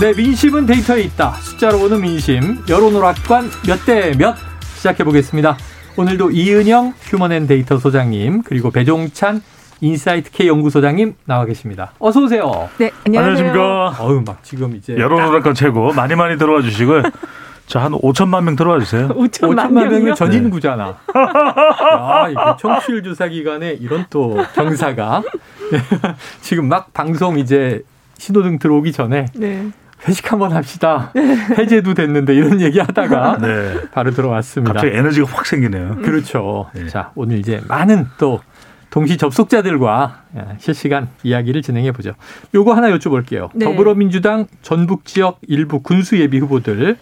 네, 민심은 데이터에 있다. 숫자로 보는 민심. 여론오락관 몇 대 몇 시작해 보겠습니다. 오늘도 이은영 휴먼앤데이터 소장님 그리고 배종찬 인사이트 K 연구소장님 나와 계십니다. 어서 오세요. 네, 안녕하세요. 안녕하십니까. 어유 막 지금 이제 여론오락관 최고 많이 많이 들어와 주시고요. 자, 한 5천만 명 들어와 주세요. 5천만, 5천만 명이면 명이요? 전인구잖아. 야, 이거 청취율 조사 기간에 이런 또 경사가 지금 막 방송 이제 신호등 들어오기 전에 네. 회식 한번 합시다. 해제도 됐는데 이런 얘기 하다가 네. 바로 들어왔습니다. 갑자기 에너지가 확 생기네요. 그렇죠. 네. 자, 오늘 이제 많은 또 동시 접속자들과 예, 실시간 이야기를 진행해 보죠. 요거 하나 여쭤볼게요. 네. 더불어민주당 전북 지역 일부 군수 예비 후보들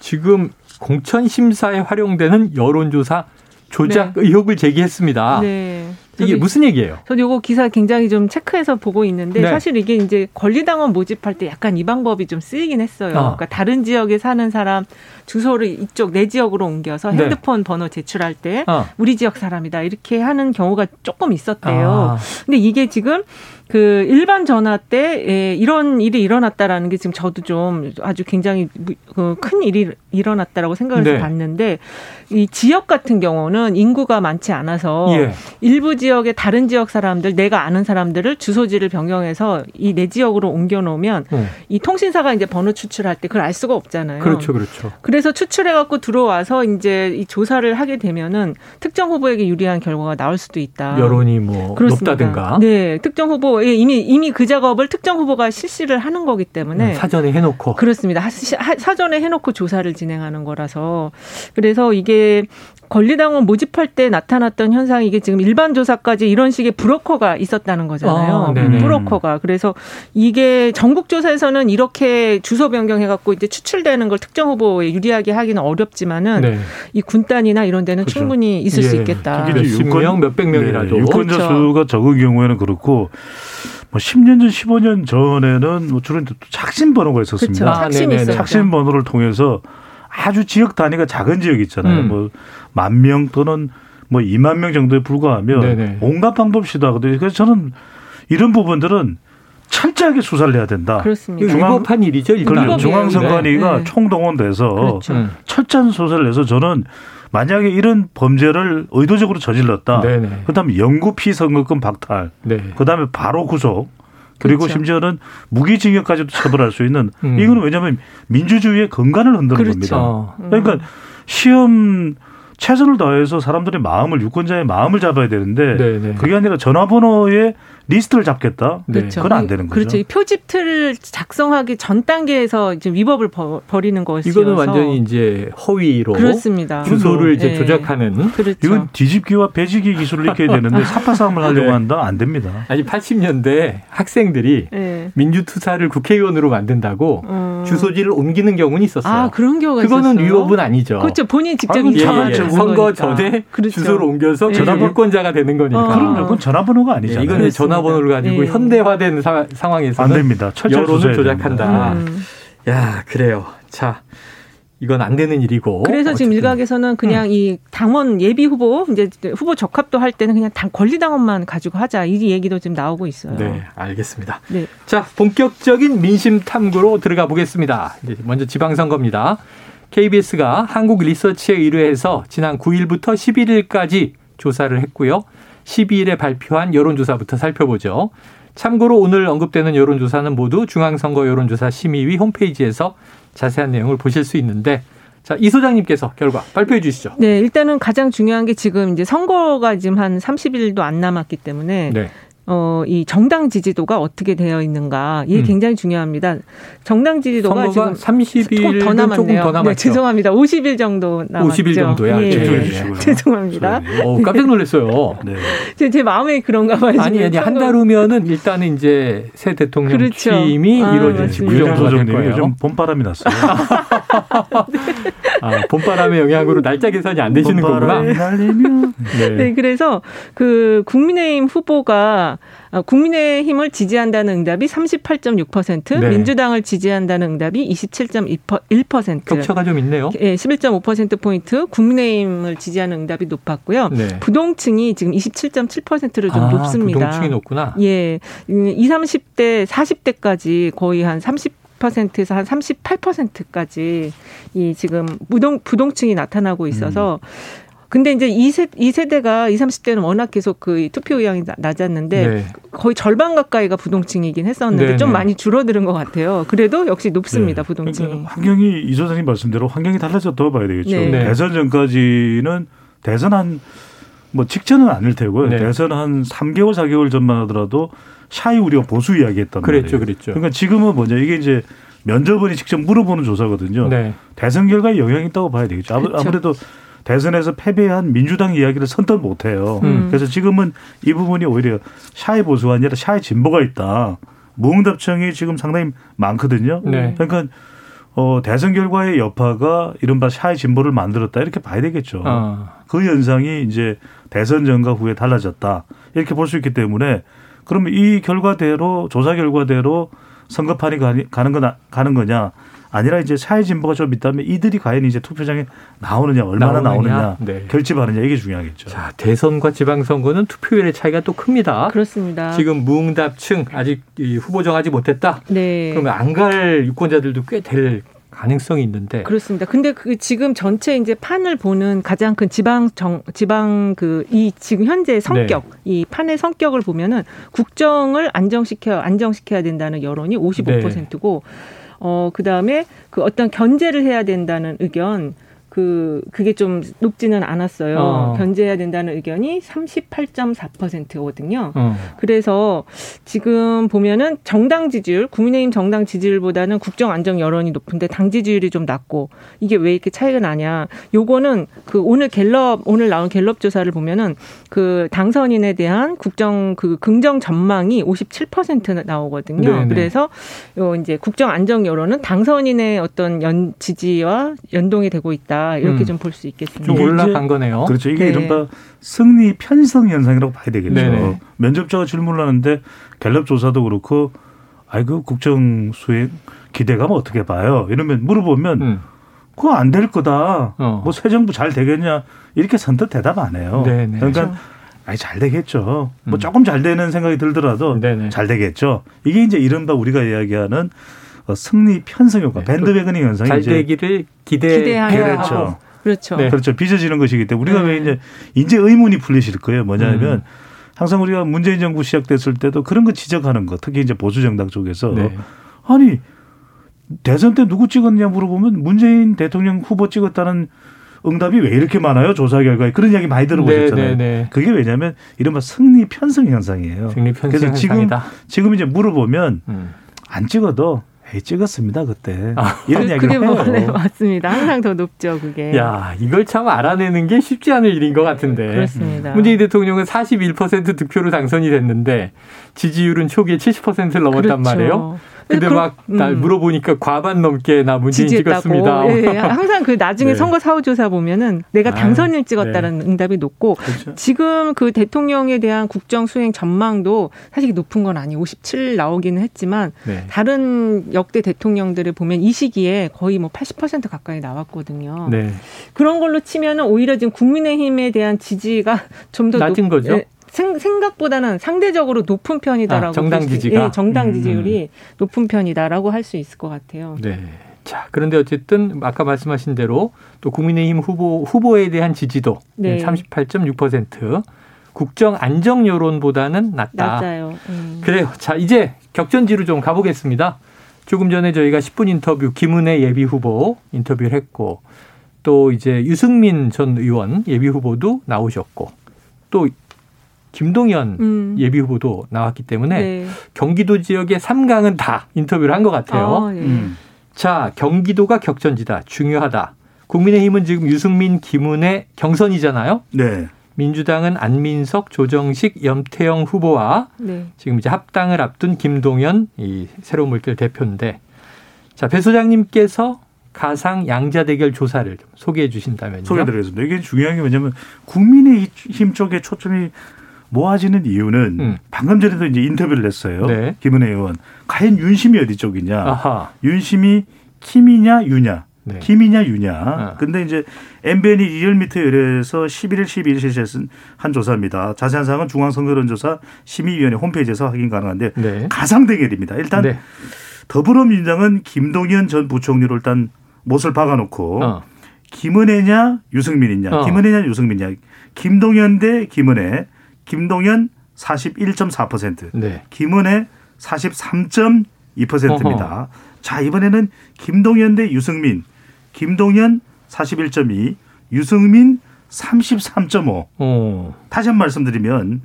지금 공천 심사에 활용되는 여론조사 조작 의혹을 제기했습니다. 네. 이게 무슨 얘기예요? 저도 이거 기사 굉장히 좀 체크해서 보고 있는데 네. 사실 이게 이제 권리당원 모집할 때 약간 이 방법이 좀 쓰이긴 했어요. 어. 그러니까 다른 지역에 사는 사람 주소를 이쪽 내 지역으로 옮겨서 네. 핸드폰 번호 제출할 때 어. 우리 지역 사람이다 이렇게 하는 경우가 조금 있었대요. 아, 근데 이게 지금 그 일반 전화 때 예, 이런 일이 일어났다라는 게 지금 저도 좀 아주 굉장히 무- 그큰 일이 일어났다라고 생각을 네. 봤는데 이 지역 같은 경우는 인구가 많지 않아서 예. 일부 지역의 다른 지역 사람들 내가 아는 사람들을 주소지를 변경해서 이 내 지역으로 옮겨 놓으면 어. 이 통신사가 이제 번호 추출할 때 그걸 알 수가 없잖아요. 그렇죠, 그렇죠. 그래서 추출해 갖고 들어와서 이제 이 조사를 하게 되면은 특정 후보에게 유리한 결과가 나올 수도 있다. 여론이 뭐 그렇습니다. 높다든가 네, 특정 후보 예, 이미 이미 그 작업을 특정 후보가 실시를 하는 거기 때문에. 음, 사전에 해놓고. 그렇습니다. 사전에 해놓고 조사를 진행하는 거라서. 그래서 이게 권리당원 모집할 때 나타났던 현상이 이게 지금 일반 조사까지 이런 식의 브로커가 있었다는 거잖아요. 아. 브로커가 그래서 이게 전국 조사에서는 이렇게 주소 변경해갖고 이제 추출되는 걸 특정 후보에 유리하게 하기는 어렵지만은 네. 이 군단이나 이런 데는 그렇죠. 충분히 있을 수 예, 있겠다. 특히 몇십 명, 몇백 명이라도 네, 유권자 그렇죠. 수가 적은 경우에는 그렇고 뭐 10년 전, 15년 전에는 뭐 주로 착신 번호가 그렇죠. 있었습니다. 아, 착신이. 있었죠. 착신 번호를 통해서 아주 지역 단위가 작은 지역 있잖아요. 음. 뭐만 명 또는 뭐 2만 명 정도에 불과하면 네네. 온갖 방법 시도하거든요. 그래서 저는 이런 부분들은 철저하게 수사를 해야 된다. 그렇습니다. 중앙- 위법한 일이죠, 일단. 위법이에요. 중앙선관위가 네. 총동원돼서 그렇죠. 음. 철저한 수사를 해서 저는 만약에 이런 범죄를 의도적으로 저질렀다. 네네. 그다음에 영구 피선거권 박탈. 네. 그다음에 바로 구속. 그리고 그렇죠. 심지어는 무기징역까지도 처벌할 수 있는 음. 이거는 왜냐하면 민주주의의 근간을 흔드는 그렇죠. 겁니다. 어. 그러니까 시험 최선을 다해서 사람들의 마음을 유권자의 마음을 잡아야 되는데 네네. 그게 아니라 전화번호의 리스트를 잡겠다. 네. 그렇죠. 그건 안 되는 거죠. 그렇죠. 이 표집 틀을 작성하기 전 단계에서 이제 위법을 벌, 벌이는 것이어서 이거는 완전히 이제 허위로 그렇습니다. 주소를 이제 네. 조작하는 그렇죠. 이건 뒤집기와 배지기 기술을 익혀야 되는데 사파 싸움을 하려고 네. 한다 안 됩니다. 아니 80년대 학생들이 네. 민주투사를 국회의원으로 만든다고 음. 주소지를 옮기는 경우는 있었어요. 아 그런 경우가 그거는 있었어요. 위법은 아니죠. 그렇죠. 본인 직접 아이고, 예, 예. 참, 선거 거니까. 전에 그렇죠. 주소를 옮겨서 예. 그게 전화번- 유권자가 되는 거니까. 어. 그럼요. 그건 전화번호가 아니잖아요. 예, 이거는 그렇습니다. 전화번호를 가지고 예. 현대화된 사- 상황에서는 안 됩니다. 여론을 조작한다. 음. 야 그래요. 자 이건 안 되는 일이고. 그래서 지금 어쨌든. 일각에서는 그냥 이 당원 예비 후보 이제 후보 적합도 할 때는 그냥 당 권리 당원만 가지고 하자 이 얘기도 지금 나오고 있어요. 네, 알겠습니다. 네. 자, 본격적인 민심 탐구로 들어가 보겠습니다. 이제 먼저 지방선거입니다. KBS가 한국 리서치에 의뢰해서 지난 9일부터 11일까지 조사를 했고요. 12일에 발표한 여론조사부터 살펴보죠. 참고로 오늘 언급되는 여론조사는 모두 중앙선거 여론조사 심의위 홈페이지에서 자세한 내용을 보실 수 있는데 자, 이 소장님께서 결과 발표해 주시죠. 네, 일단은 가장 중요한 게 지금 이제 선거가 지금 한 30일도 안 남았기 때문에 네. 어, 이 정당 지지도가 어떻게 되어 있는가 이게 음. 굉장히 중요합니다. 정당 지지도가 지금 30일 더 남았네요. 조금 더 남았죠. 네, 죄송합니다. 50일 정도 남았죠. 50일 정도야. 예, 예, 예. 예. 주시고요. 죄송합니다. 어, 깜짝 놀랐어요. 네. 제, 제 마음에 그런가 봐요. 아니 아니 한 달 후면은 일단은 이제 새 대통령 그렇죠. 취임이 아, 이루어질지 맞습니다. 그될 거예요. 요즘 봄바람이 났어요. 아, 봄바람의 영향으로 날짜 계산이 안 되시는 거구나. 네. 네, 그래서 그 국민의힘 후보가 아, 국민의힘을 지지한다는 응답이 38.6%, 네. 민주당을 지지한다는 응답이 27.1%. 격차가 좀 있네요. 예, 11.5% 포인트 국민의힘을 지지하는 응답이 높았고요. 네. 부동층이 지금 27.7%로 좀 아, 높습니다. 부동층이 높구나. 예, 20, 30대, 40대까지 거의 한 30%에서 한 38%까지 이 지금 부동 부동층이 나타나고 있어서 근데 이제 이 세, 이 세대가 20, 30대는 워낙 계속 그 투표 의향이 나- 낮았는데 네. 거의 절반 가까이가 부동층이긴 했었는데 네네. 좀 많이 줄어드는 것 같아요. 그래도 역시 높습니다, 네. 부동층이. 그러니까 환경이 이 소장님 말씀대로 환경이 달라졌다고 봐야 되겠죠. 네. 네. 대선 전까지는 대선 한 뭐 직전은 아닐 테고요. 네. 대선 한 3개월, 4개월 전만 하더라도 샤이 우리가 보수 이야기했단 그랬죠, 말이에요. 그랬죠. 그러니까 지금은 뭐냐 이게 이제 면접원이 직접 물어보는 조사거든요. 네. 대선 결과에 영향이 있다고 봐야 되겠죠. 그렇죠. 아무래도 대선에서 패배한 민주당 이야기를 선뜻 못해요. 음. 그래서 지금은 이 부분이 오히려 shy 보수가 아니라 shy 진보가 있다. 무응답층이 지금 상당히 많거든요. 네. 그러니까 어, 대선 결과의 여파가 이른바 shy 진보를 만들었다 이렇게 봐야 되겠죠. 아, 그 현상이 이제 대선 전과 후에 달라졌다 이렇게 볼 수 있기 때문에 그러면 이 결과대로 조사 결과대로 선거판이 가는 거나 가는 거냐 아니라 이제 사회 진보가 좀 있다면 이들이 과연 이제 투표장에 나오느냐 얼마나 나오느냐? 나오느냐, 네. 결집하느냐 이게 중요하겠죠. 자, 대선과 지방선거는 투표율의 차이가 또 큽니다. 그렇습니다. 지금 무응답층 아직 이 후보 정하지 못했다. 네. 그러면 안 갈 유권자들도 꽤될 가능성이 있는데. 그렇습니다. 근데 그 지금 전체 이제 판을 보는 가장 큰 지방 정 지방 그 이 지금 현재 성격 네. 이 판의 성격을 보면은 국정을 안정시켜 안정시켜야 된다는 여론이 55%고 어 그 다음에 그 어떤 견제를 해야 된다는 의견 그 그게 좀 높지는 않았어요. 어. 견제해야 된다는 의견이 38.4%거든요. 어. 그래서 지금 보면은 정당 지지율, 국민의힘 정당 지지율보다는 국정 안정 여론이 높은데 당 지지율이 좀 낮고 이게 왜 이렇게 차이가 나냐? 요거는 그 오늘 갤럽 오늘 나온 갤럽 조사를 보면은 그 당선인에 대한 국정 그 긍정 전망이 57% 나오거든요. 네네. 그래서 요 이제 국정 안정 여론은 당선인의 어떤 연 지지와 연동이 되고 있다 이렇게 음. 좀볼 수 있겠습니다. 좀 올라간 거네요. 그렇죠. 이게 네. 이른바 승리 편성 현상이라고 봐야 되겠죠. 네네. 면접자가 질문을 하는데 갤럽 조사도 그렇고 아이 그 국정 수행 기대감 어떻게 봐요? 이러면 물어보면 음. 그거 안 될 거다. 어. 뭐새 정부 잘 되겠냐 이렇게 선뜻 대답 안 해요. 네네. 그러니까 그렇죠. 아니 잘 되겠죠. 뭐 음. 조금 잘 되는 생각이 들더라도 네네. 잘 되겠죠. 이게 이제 이른바 우리가 이야기하는 어, 승리 편성 효과, 네. 밴드웨거닝 현상이 잘 이제 되기를 기대 기대하는 그렇죠. 하고. 그렇죠. 네. 그렇죠. 빚어지는 것이기 때문에 우리가 네. 왜 이제 이제 의문이 풀리실 거예요. 뭐냐면 음. 항상 우리가 문재인 정부 시작됐을 때도 그런 거 지적하는 거, 특히 이제 보수 정당 쪽에서 네. 아니 대선 때 누구 찍었냐 물어보면 문재인 대통령 후보 찍었다는 응답이 왜 이렇게 많아요? 조사 결과에 그런 이야기 많이 들어보셨잖아요. 네네네. 그게 왜냐하면 이른바 승리 편성 현상이에요. 승리 편승 그래서 지금 현상이다. 지금 이제 물어보면 음. 안 찍어도 찍었습니다 그때 아. 이런 그- 이야기를 그게 해요. 뭐, 네, 맞습니다. 항상 더 높죠, 그게. 야, 이걸 참 알아내는 게 쉽지 않은 일인 것 같은데. 그렇습니다. 문재인 대통령은 41% 득표로 당선이 됐는데 지지율은 초기에 70%를 넘었단 그렇죠. 말이에요. 근데 막날 음. 물어보니까 과반 넘게 나 문재인 지지했다고. 찍었습니다. 예, 항상 그 나중에 네. 선거 사후조사 보면은 내가 아유, 당선을 찍었다는 응답이 높고 그렇죠. 지금 그 대통령에 대한 국정 수행 전망도 사실 높은 건 아니 57 나오기는 했지만 네. 다른 역대 대통령들을 보면 이 시기에 거의 뭐 80% 가까이 나왔거든요. 네. 그런 걸로 치면은 오히려 지금 국민의힘에 대한 지지가 좀 더 낮은 거죠? 생각보다는 상대적으로 높은 편이다라고 아, 정당 지지가? 예, 정당 음. 지지율이 높은 편이다라고 할 수 있을 것 같아요. 네. 자, 그런데 어쨌든 아까 말씀하신 대로 또 국민의힘 후보 후보에 대한 지지도 네. 38.6%. 국정 안정 여론보다는 낮다. 낮아요. 음. 그래요. 자, 이제 격전지로 좀 가보겠습니다. 조금 전에 저희가 10분 인터뷰 김은혜 예비 후보 인터뷰를 했고 또 이제 유승민 전 의원 예비 후보도 나오셨고 또 김동연 음. 예비 후보도 나왔기 때문에 네. 경기도 지역의 3강은 다 인터뷰를 한 것 같아요. 아, 예. 음. 자, 경기도가 격전지다. 중요하다. 국민의힘은 지금 유승민, 김은혜 경선이잖아요. 네. 민주당은 안민석, 조정식, 염태영 후보와 네. 지금 이제 합당을 앞둔 김동연 이 새로운 물결 대표인데 자, 배 소장님께서 가상 양자 대결 조사를 좀 소개해 주신다면요. 소개드리겠습니다. 이게 중요한 게 뭐냐면 국민의힘 쪽에 초점이 모아지는 이유는 음. 방금 전에도 이제 인터뷰를 했어요. 네. 김은혜 의원. 과연 윤심이 어디 쪽이냐? 아하. 윤심이 김이냐 유냐? 네. 김이냐 유냐. 아. 근데 이제 MBN이 리얼미터 의뢰해서 11일 12일 실시한 한 조사입니다. 자세한 사항은 중앙선거론조사 심의위원회 홈페이지에서 확인 가능한데 네. 가상 대결입니다. 일단 네. 더불어민주당은 김동연 전 부총리를 일단 못을 박아놓고 어. 김은혜냐 유승민이냐 어. 김은혜냐 유승민이냐 김동연 대 김은혜 김동연 41.4% 네. 김은혜 43.2%입니다. 자 이번에는 김동연 대 유승민 김동연 41.2 유승민 33.5 어. 다시 한 번 말씀드리면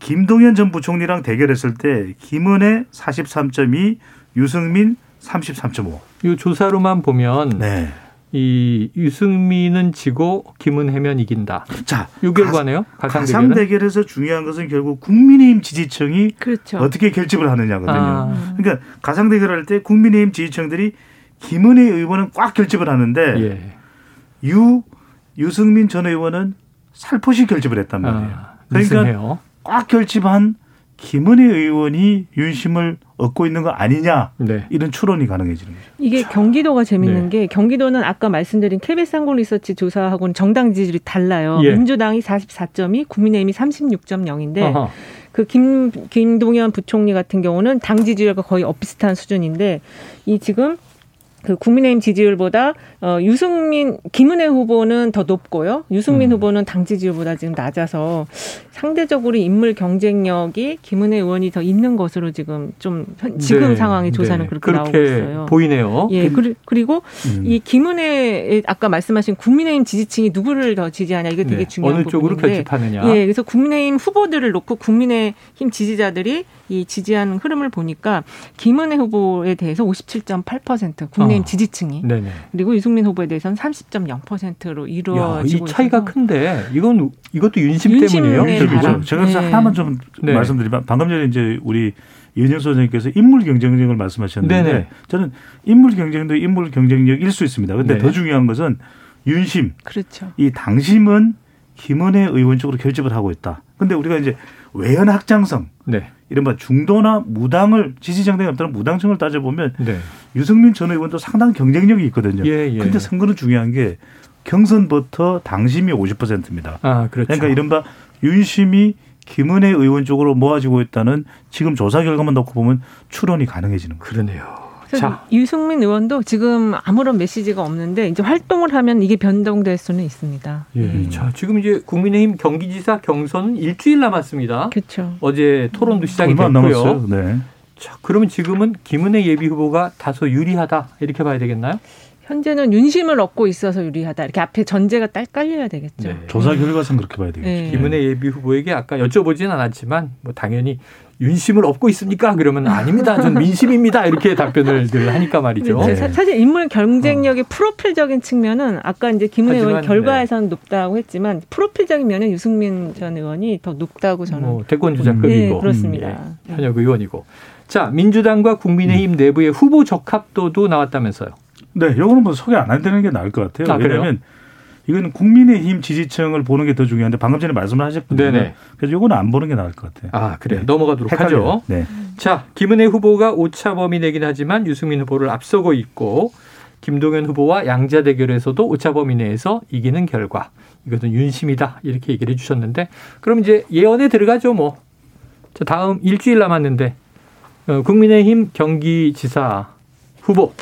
김동연 전 부총리랑 대결했을 때 김은혜 43.2 유승민 33.5 이 조사로만 보면 네. 이 유승민은 지고 김은혜면 이긴다. 자, 요 결과네요. 가상 가상. 대결에서 중요한 것은 결국 국민의힘 지지층이 그렇죠. 어떻게 결집을 하느냐거든요. 아. 그러니까 가상 대결할 때 국민의힘 지지층들이 김은혜 의원은 꽉 결집을 하는데 예. 유 유승민 전 의원은 살포시 결집을 했단 말이에요. 아, 그러니까. 꽉 결집한 김은혜 의원이 윤심을 얻고 있는 거 아니냐 네. 이런 추론이 가능해지는 거죠. 이게 경기도가 재밌는 네. 게 경기도는 아까 말씀드린 KBS 항공 리서치 조사하고는 정당 지지율이 달라요. 예. 민주당이 44.2, 국민의힘이 36.0인데 아하. 그 김 김동연 부총리 같은 경우는 당 지지율과 거의 엇비슷한 수준인데 이 지금 그 국민의힘 지지율보다 어 유승민 김은혜 후보는 더 높고요. 유승민 음. 후보는 당 지지율보다 지금 낮아서 상대적으로 인물 경쟁력이 김은혜 의원이 더 있는 것으로 지금 좀 현- 지금 네, 상황의 조사는 네. 그렇게, 나오고 있어요. 보이네요. 예, 그리- 그리고 음. 이 김은혜 아까 말씀하신 국민의힘 지지층이 누구를 더 지지하냐 이게 되게 네. 중요한 어느 쪽으로 부분인데 결집하느냐. 예, 그래서 국민의힘 후보들을 놓고 국민의힘 지지자들이 이 지지하는 흐름을 보니까 김은혜 후보에 대해서 57.8% 국민 의힘 어. 지지층이 네네. 그리고 유승민 후보에 대해서는 30.0%로 야, 이루어지고 이 차이가 있어서 큰데 이건 이것도 윤심, 윤심 때문이에요. 네. 바람. 제가 네. 하나만 좀 네. 말씀드리면 방금 전에 이제 우리 이은영 소장님께서 인물 경쟁력을 말씀하셨는데 네네. 저는 인물 경쟁도 인물 경쟁력일 수 있습니다. 근데 네. 더 중요한 것은 윤심 그렇죠. 이 당심은 김은혜 의원 쪽으로 결집을 하고 있다. 근데 우리가 이제 외연 확장성 네. 이른바 중도나 무당을 지지 정당이 없다는 무당층을 따져보면 네. 유승민 전 의원도 상당 경쟁력이 있거든요. 예, 예. 근데 선거는 중요한 게 경선부터 당심이 50%입니다. 아, 그렇죠. 그러니까 이른바 윤심이 김은혜 의원 쪽으로 모아지고 있다는 지금 조사 결과만 놓고 보면 추론이 가능해지는 거예요. 그러네요. 자, 유승민 의원도 지금 아무런 메시지가 없는데 이제 활동을 하면 이게 변동될 수는 있습니다. 예. 음. 자, 지금 이제 국민의힘 경기지사 경선은 일주일 남았습니다. 그렇죠. 어제 토론도 시작이 얼마 안 됐고요. 남았어요. 네. 자, 그러면 지금은 김은혜 예비 후보가 다소 유리하다 이렇게 봐야 되겠나요? 현재는 윤심을 얻고 있어서 유리하다. 이렇게 앞에 전제가 딱 깔려야 되겠죠. 네. 조사 결과상 그렇게 봐야 되겠죠. 네. 김은혜 예비 후보에게 아까 여쭤보진 않았지만 뭐 당연히 윤심을 얻고 있습니까? 그러면 아닙니다. 전 민심입니다. 이렇게 답변을 늘 하니까 말이죠. 네. 사- 사실 인물 경쟁력의 프로필적인 측면은 아까 이제 김은혜 의원 네. 결과에서는 높다고 했지만 프로필적인 면은 유승민 전 의원이 더 높다고 저는 뭐 대권 주자급이고 네, 그렇습니다. 음, 예. 현역 의원이고. 자, 민주당과 국민의힘 내부의 후보 적합도도 나왔다면서요. 네, 요거는 뭐 소개 안 해드리는 게 나을 것 같아요. 아, 그래요? 왜냐하면 이건 국민의힘 지지층을 보는 게 더 중요한데 방금 전에 말씀을 하셨거든요. 네네. 그래서 요거는 안 보는 게 나을 것 같아요. 아, 그래. 네. 넘어가도록 헷갈려요. 하죠. 네. 자, 김은혜 후보가 오차 범위 내긴 하지만 유승민 후보를 앞서고 있고 김동연 후보와 양자 대결에서도 오차 범위 내에서 이기는 결과. 이것은 윤심이다. 이렇게 얘기를 해 주셨는데 그럼 이제 예언에 들어가죠, 뭐. 자, 다음 일주일 남았는데 어, 국민의힘 경기지사 후보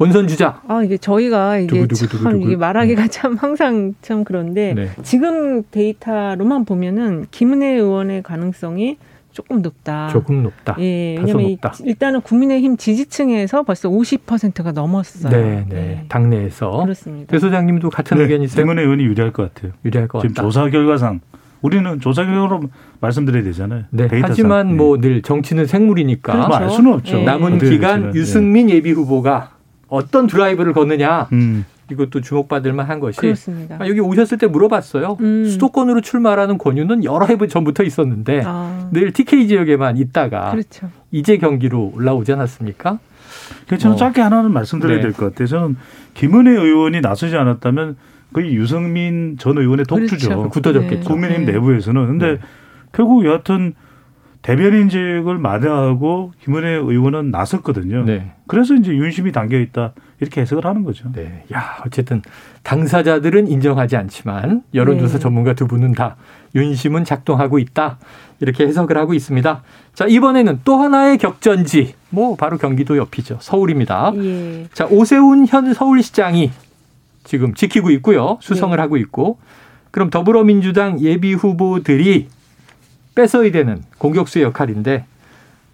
본선 주자. 아 이게 저희가 이게 두구 두구두구두구. 참 이게 말하기가 참 항상 참 그런데 네. 지금 데이터로만 보면은 김은혜 의원의 가능성이 조금 높다. 조금 높다. 예, 왜냐면 이- 높다. 일단은 국민의힘 지지층에서 벌써 50%가 넘었어요. 네, 네. 당내에서. 그렇습니다. 배 소장님도 같은 네, 의견이세요? 김은혜 의원이 유리할 것 같아요. 유리할 것 지금 같다. 조사 결과상 우리는 조사 결과로 말씀드려야 되잖아요. 네. 하지만 뭐 늘 정치는 생물이니까 그렇죠. 알 수는 없죠. 네. 남은 기간 유승민 네. 예비 후보가 어떤 드라이브를 걷느냐 음. 이것도 주목받을 만한 것이 그렇습니다. 아, 여기 오셨을 때 물어봤어요. 음. 수도권으로 출마하는 권유는 여러 해 전부터 있었는데 아. 늘 TK 지역에만 있다가 그렇죠. 이제 경기로 올라오지 않았습니까? 저는 어. 짧게 하나는 말씀드려야 네. 될것 같아요. 저는 김은혜 의원이 나서지 않았다면 거의 유승민 전 의원의 독주죠. 그렇죠. 굳어졌겠죠. 네. 국민의힘 네. 내부에서는. 근데 네. 결국 여하튼 대변인직을 마다하고 김은혜 의원은 나섰거든요. 네. 그래서 이제 윤심이 담겨 있다 이렇게 해석을 하는 거죠. 네, 야 어쨌든 당사자들은 인정하지 않지만 여론조사 네. 전문가 두 분은 다 윤심은 작동하고 있다 이렇게 해석을 하고 있습니다. 자 이번에는 또 하나의 격전지 뭐 바로 경기도 옆이죠 서울입니다. 예. 자 오세훈 현 서울시장이 지금 지키고 있고요 수성을 네. 하고 있고 그럼 더불어민주당 예비 후보들이 뺏어야 되는 공격수의 역할인데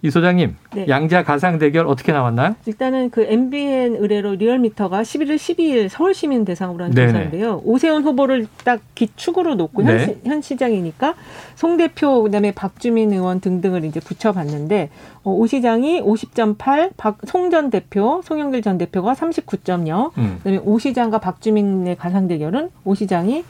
이 소장님 네. 양자 가상 대결 어떻게 나왔나요? 일단은 그 MBN 의뢰로 리얼미터가 11일 12일 서울 시민 대상으로 한 네네. 조사인데요. 오세훈 후보를 딱 기축으로 놓고 네. 현, 시, 현, 시장이니까 송 대표 그다음에 박주민 의원 등등을 이제 붙여봤는데 어, 오 시장이 50.8, 박, 송전 대표, 송영길 전 대표가 39.0, 음. 그다음에 오 시장과 박주민의 가상 대결은 오 시장이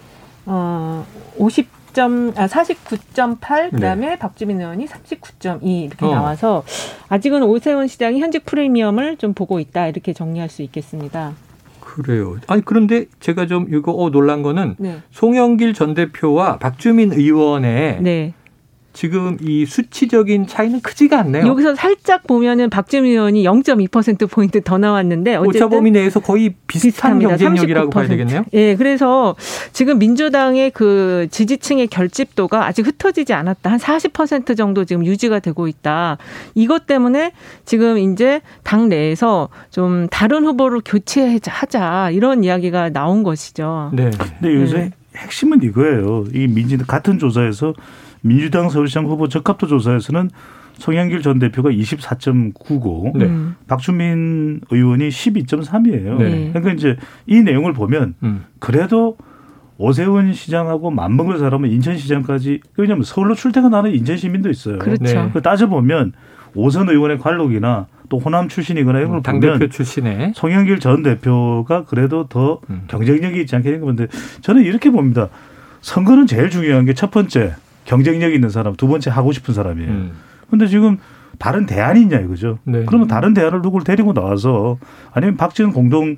어, 50 40점, 아, 49.8, 그 다음에 네. 박주민 의원이 39.2 이렇게 어. 나와서 아직은 오세훈 시장이 현직 프리미엄을 좀 보고 있다 이렇게 정리할 수 있겠습니다. 그래요. 아니 그런데 제가 좀 이거 어 놀란 거는 네. 송영길 전 대표와 박주민 의원의 네. 지금 이 수치적인 차이는 크지가 않네요. 여기서 살짝 보면은 박주민 의원이 0.2% 포인트 더 나왔는데 어쨌든 오차 범위 내에서 거의 비슷한 비슷합니다. 경쟁력이라고 39%. 봐야 되겠네요. 예, 그래서 지금 민주당의 그 지지층의 결집도가 아직 흩어지지 않았다. 한 40% 정도 지금 유지가 되고 있다. 이것 때문에 지금 이제 당 내에서 좀 다른 후보를 교체하자 이런 이야기가 나온 것이죠. 네. 근데 요새 네. 핵심은 이거예요. 이 민진 같은 조사에서 민주당 서울시장 후보 적합도 조사에서는 송영길 전 대표가 24.9고 네. 음. 박주민 의원이 12.3이에요. 네. 그러니까 이제 이 내용을 보면 음. 그래도 오세훈 시장하고 맞먹을 사람은 인천시장까지 왜냐하면 서울로 출퇴근하는 인천 시민도 있어요. 그렇죠. 네. 그 따져 보면 오선 의원의 관록이나 또 호남 출신이거나 이런 걸 당대표 출신의 송영길 전 대표가 그래도 더 음. 경쟁력이 있지 않겠는가 본데 저는 이렇게 봅니다. 선거는 제일 중요한 게 첫 번째 경쟁력 있는 사람, 두 번째 하고 싶은 사람이에요. 음. 근데 지금 다른 대안이 있냐 이거죠. 네. 그러면 다른 대안을 누구를 데리고 나와서 아니면 박지원 공동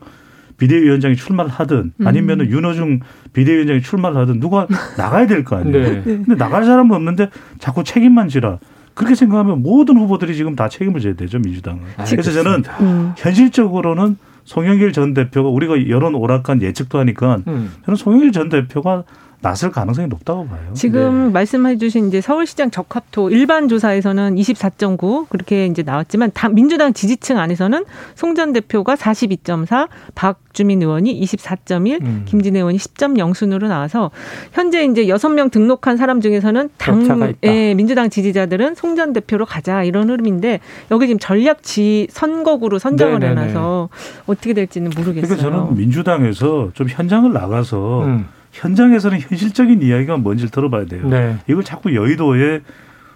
비대위원장이 출마를 하든 아니면 음. 윤호중 비대위원장이 출마를 하든 누가 나가야 될 거 아니에요. 네. 근데 나갈 사람은 없는데 자꾸 책임만 지라. 그렇게 생각하면 모든 후보들이 지금 다 책임을 져야 되죠 민주당은. 그래서 저는 음. 현실적으로는 송영길 전 대표가 우리가 여론 오락관 예측도 하니까 음. 저는 송영길 전 대표가 났을 가능성이 높다고 봐요. 지금 네. 말씀해 주신 이제 서울시장 적합도 일반 조사에서는 24.9 그렇게 이제 나왔지만 민주당 지지층 안에서는 송 전 대표가 42.4, 박주민 의원이 24.1, 음. 김진애 의원이 10.0 순으로 나와서 현재 이제 6명 등록한 사람 중에서는 당 예, 민주당 지지자들은 송 전 대표로 가자 이런 흐름인데 여기 지금 전략 지 선거구로 선정을 해 놔서 어떻게 될지는 모르겠어요. 그러니까 저는 민주당에서 좀 현장을 나가서 음. 현장에서는 현실적인 이야기가 뭔지를 들어봐야 돼요. 네. 이걸 자꾸 여의도에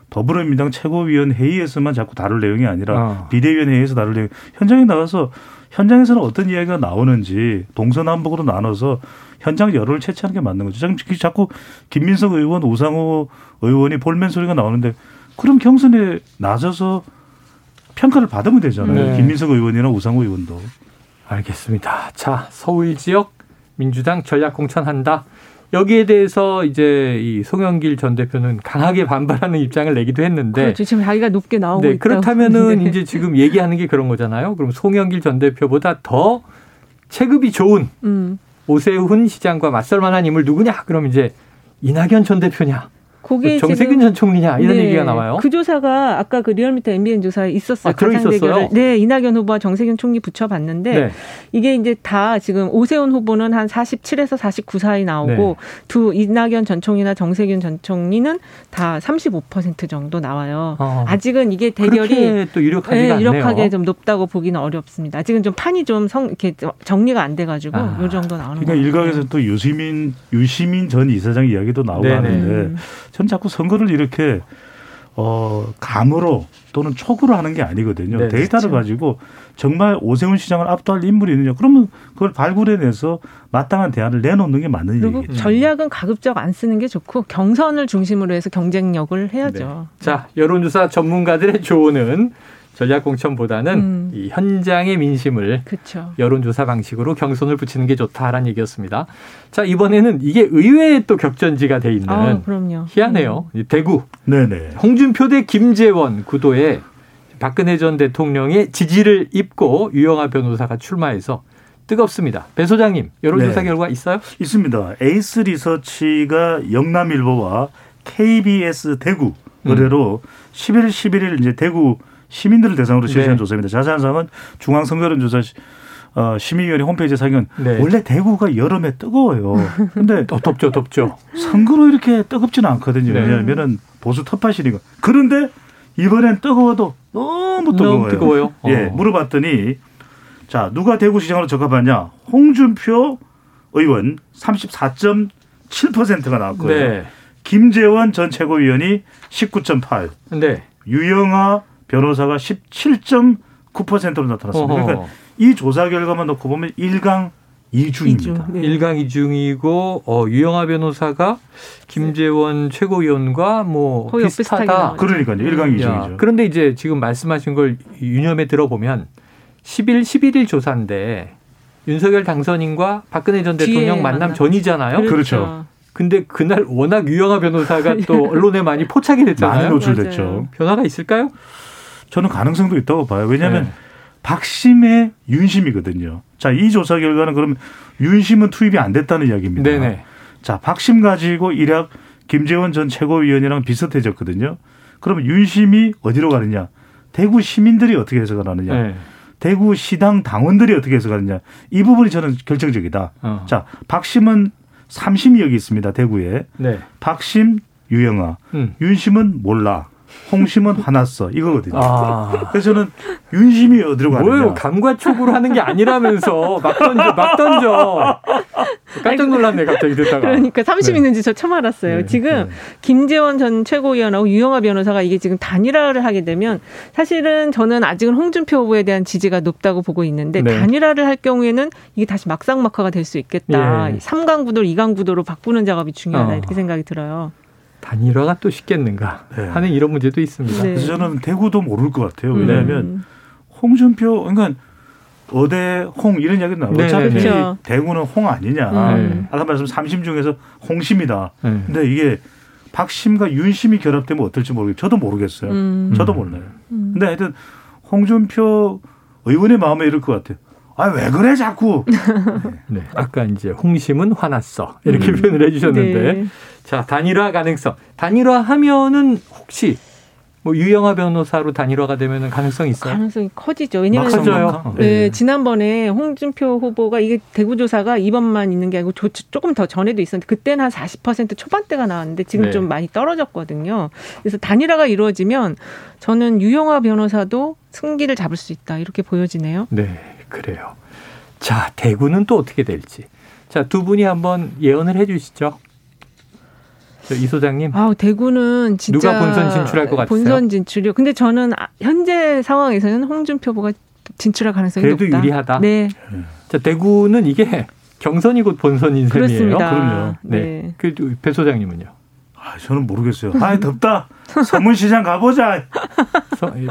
더불어민주당 최고위원 회의에서만 자꾸 다룰 내용이 아니라 어. 비대위원 회의에서 다룰 내용. 현장에 나가서 현장에서는 어떤 이야기가 나오는지 동서남북으로 나눠서 현장 여론을 채취하는 게 맞는 거죠. 지금 자꾸 김민석 의원, 우상호 의원이 볼멘 소리가 나오는데 그럼 경선에 나서서 평가를 받으면 되잖아요. 네. 김민석 의원이나 우상호 의원도. 알겠습니다. 자, 서울 지역 민주당 전략 공천한다. 여기에 대해서 이제 이 송영길 전 대표는 강하게 반발하는 입장을 내기도 했는데 그렇죠. 지금 자기가 높게 나오고 네, 그렇다면은 네. 이제 지금 얘기하는 게 그런 거잖아요. 그럼 송영길 전 대표보다 더 체급이 좋은 음. 오세훈 시장과 맞설 만한 인물 누구냐? 그럼 이제 이낙연 전 대표냐? 거기에 정세균 전 총리냐 이런 네. 얘기가 나와요. 그 조사가 아까 그 리얼미터 MBN 조사에 있었어요. 아, 가상 대결을 네 이낙연 후보와 정세균 총리 붙여봤는데 네. 이게 이제 다 지금 오세훈 후보는 한 47에서 49 사이 나오고 네. 두 이낙연 전 총리나 정세균 전 총리는 다 35% 정도 나와요. 어. 아직은 이게 대결이 또 유력하지가 네, 유력하게 좀 높다고 보기는 어렵습니다. 아직은 좀 판이 좀 성, 이렇게 정리가 안 돼가지고 아. 요 정도 나오는 거예요. 그러니까 일각에서 또 유시민 유시민 전 이사장 이야기도 나오고 네네. 하는데 음. 전 자꾸 선거를 이렇게 어 감으로 또는 촉으로 하는 게 아니거든요. 네, 데이터를 그렇죠. 가지고 정말 오세훈 시장을 압도할 인물이 있느냐. 그러면 그걸 발굴해내서 마땅한 대안을 내놓는 게 맞는 그리고 얘기죠. 전략은 가급적 안 쓰는 게 좋고 경선을 중심으로 해서 경쟁력을 해야죠. 네. 자 여론조사 전문가들의 조언은 전략 공천보다는 음. 이 현장의 민심을 그쵸. 여론조사 방식으로 경선을 붙이는 게 좋다라는 얘기였습니다. 자 이번에는 이게 의외의 또 격전지가 돼 있는 아, 희한해요. 음. 대구 네네. 홍준표 대 김재원 구도에 박근혜 전 대통령의 지지를 입고 유영아 변호사가 출마해서 뜨겁습니다. 배 소장님 여론조사 네. 결과 있어요? 있습니다. 에이스 리서치가 영남일보와 KBS 대구 의뢰로 음. 11일 11일 이제 대구 시민들을 대상으로 실시한 네. 조사입니다. 자세한 사항은 중앙 선거론조사 어, 심의위원회 홈페이지에 사견 네. 원래 대구가 여름에 뜨거워요. 근데 더 덥죠, 덥죠. 선거로 이렇게 뜨겁지는 않거든요. 네. 왜냐하면은 보수 텃밭이니까. 그런데 이번엔 뜨거워도 너무 뜨거워요. 너무 뜨거워요. 예, 어. 물어봤더니 자 누가 대구시장으로 적합하냐? 홍준표 의원 34.7%가 나왔고요. 네. 김재원 전 최고위원이 19.8. 네. 유영아 변호사가 17.9%로 나타났습니다. 어허. 그러니까 이 조사 결과만 놓고 보면 1강 2중입니다. 네. 1강 2중이고 어, 유영아 변호사가 김재원 최고위원과 뭐 비슷하다. 그러니까요. 1강 2중이죠. 그런데 이제 지금 말씀하신 걸 유념에 들어보면 10일 11일 조사인데 윤석열 당선인과 박근혜 전 대통령 만남. 전이잖아요. 그렇죠. 그렇죠. 근데 그날 워낙 유영아 변호사가 또 언론에 많이 포착이 됐잖아요. 많이 노출됐죠. 변화가 있을까요? 저는 가능성도 있다고 봐요. 왜냐하면 네. 박심의 윤심이거든요. 자, 이 조사 결과는 그러면 윤심은 투입이 안 됐다는 이야기입니다. 네네. 자, 박심 가지고 일약 김재원 전 최고위원이랑 비슷해졌거든요. 그러면 윤심이 어디로 가느냐? 대구 시민들이 어떻게 해석을 하느냐? 네. 대구 시당 당원들이 어떻게 해석하느냐? 이 부분이 저는 결정적이다. 어. 자, 박심은 삼심이 여기 있습니다. 대구에. 네. 박심, 유영아. 음. 윤심은 몰라. 홍심은 화났어 이거거든요. 아. 그래서 저는 윤심이 어디로 가느냐. 뭐예요? 감과촉으로 하는 게 아니라면서 막 던져, 막 던져. 깜짝 놀랐네 갑자기 듣다가. 그러니까 30 네. 있는지 저 처음 알았어요. 네. 지금 네. 김재원 전 최고위원하고 유영아 변호사가 이게 지금 단일화를 하게 되면 사실은 저는 아직은 홍준표 후보에 대한 지지가 높다고 보고 있는데 네. 단일화를 할 경우에는 이게 다시 막상막하가 될 수 있겠다. 예. 3강 구도, 2강 구도로 바꾸는 작업이 중요하다 어. 이렇게 생각이 들어요. 단일화가 또 쉽겠는가 네. 하는 이런 문제도 있습니다. 네. 그래서 저는 대구도 모를 것 같아요. 왜냐하면 음. 홍준표 그러니까 어대 홍 이런 이야기도 나오고 네, 어차피 그렇죠. 대구는 홍 아니냐. 음. 아까 말씀 삼심 중에서 홍심이다. 네. 근데 이게 박심과 윤심이 결합되면 어떨지 모르겠어요. 저도 모르겠어요. 음. 저도 몰라요. 음. 근데 하여튼 홍준표 의원의 마음에 이럴 것 같아요. 아, 왜 그래, 자꾸? 네. 아까 이제 홍심은 화났어. 이렇게 음. 표현을 해주셨는데. 네. 자, 단일화 가능성. 단일화 하면은 혹시 뭐 유영아 변호사로 단일화가 되면 가능성이 있어요? 가능성이 커지죠. 왜냐하면 커져요. 네. 네. 지난번에 홍준표 후보가 이게 대구 조사가 이번만 있는 게 아니고 조금 더 전에도 있었는데 그때는 한 40% 초반대가 나왔는데 지금 네. 좀 많이 떨어졌거든요. 그래서 단일화가 이루어지면 저는 유영아 변호사도 승기를 잡을 수 있다 이렇게 보여지네요. 네, 그래요. 자, 대구는 또 어떻게 될지. 자, 두 분이 한번 예언을 해 주시죠. 이 소장님. 아, 대구는 진짜 누가 본선 진출할 것 같아요? 본선 진출이요. 근데 저는 아, 현재 상황에서는 홍준표 후보가 진출할 가능성이 그래도 높다. 유리하다. 네. 자, 대구는 이게 경선이 곧 본선인 셈이에요. 그럼요. 네. 네. 그배 소장님은요? 아, 저는 모르겠어요. 아, 덥다. 서문시장 가보자.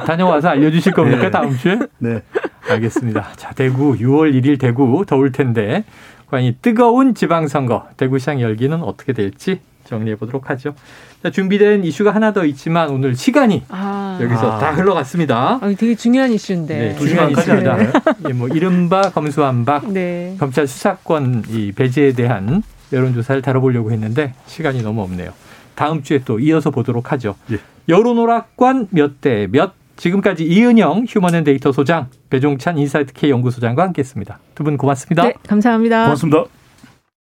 다녀와서 알려주실 겁니까 네. 다음 주에? 네. 알겠습니다. 자, 대구 6월 1일 대구 더울 텐데 과연 이 뜨거운 지방선거 대구시장 열기는 어떻게 될지 정리해 보도록 하죠. 자, 준비된 이슈가 하나 더 있지만 오늘 시간이 아. 여기서 아. 다 흘러갔습니다. 아, 되게 중요한 이슈인데. 네, 중요한 이슈입니다. 예, 뭐 이른바 검수완박 네. 검찰 수사권 이 배제에 대한 여론조사를 다뤄보려고 했는데 시간이 너무 없네요. 다음 주에 또 이어서 보도록 하죠. 예. 여론오락관 몇 대 몇 지금까지 이은영 휴먼앤데이터 소장, 배종찬 인사이트 K 연구소장과 함께했습니다. 두 분 고맙습니다. 네, 감사합니다. 고맙습니다.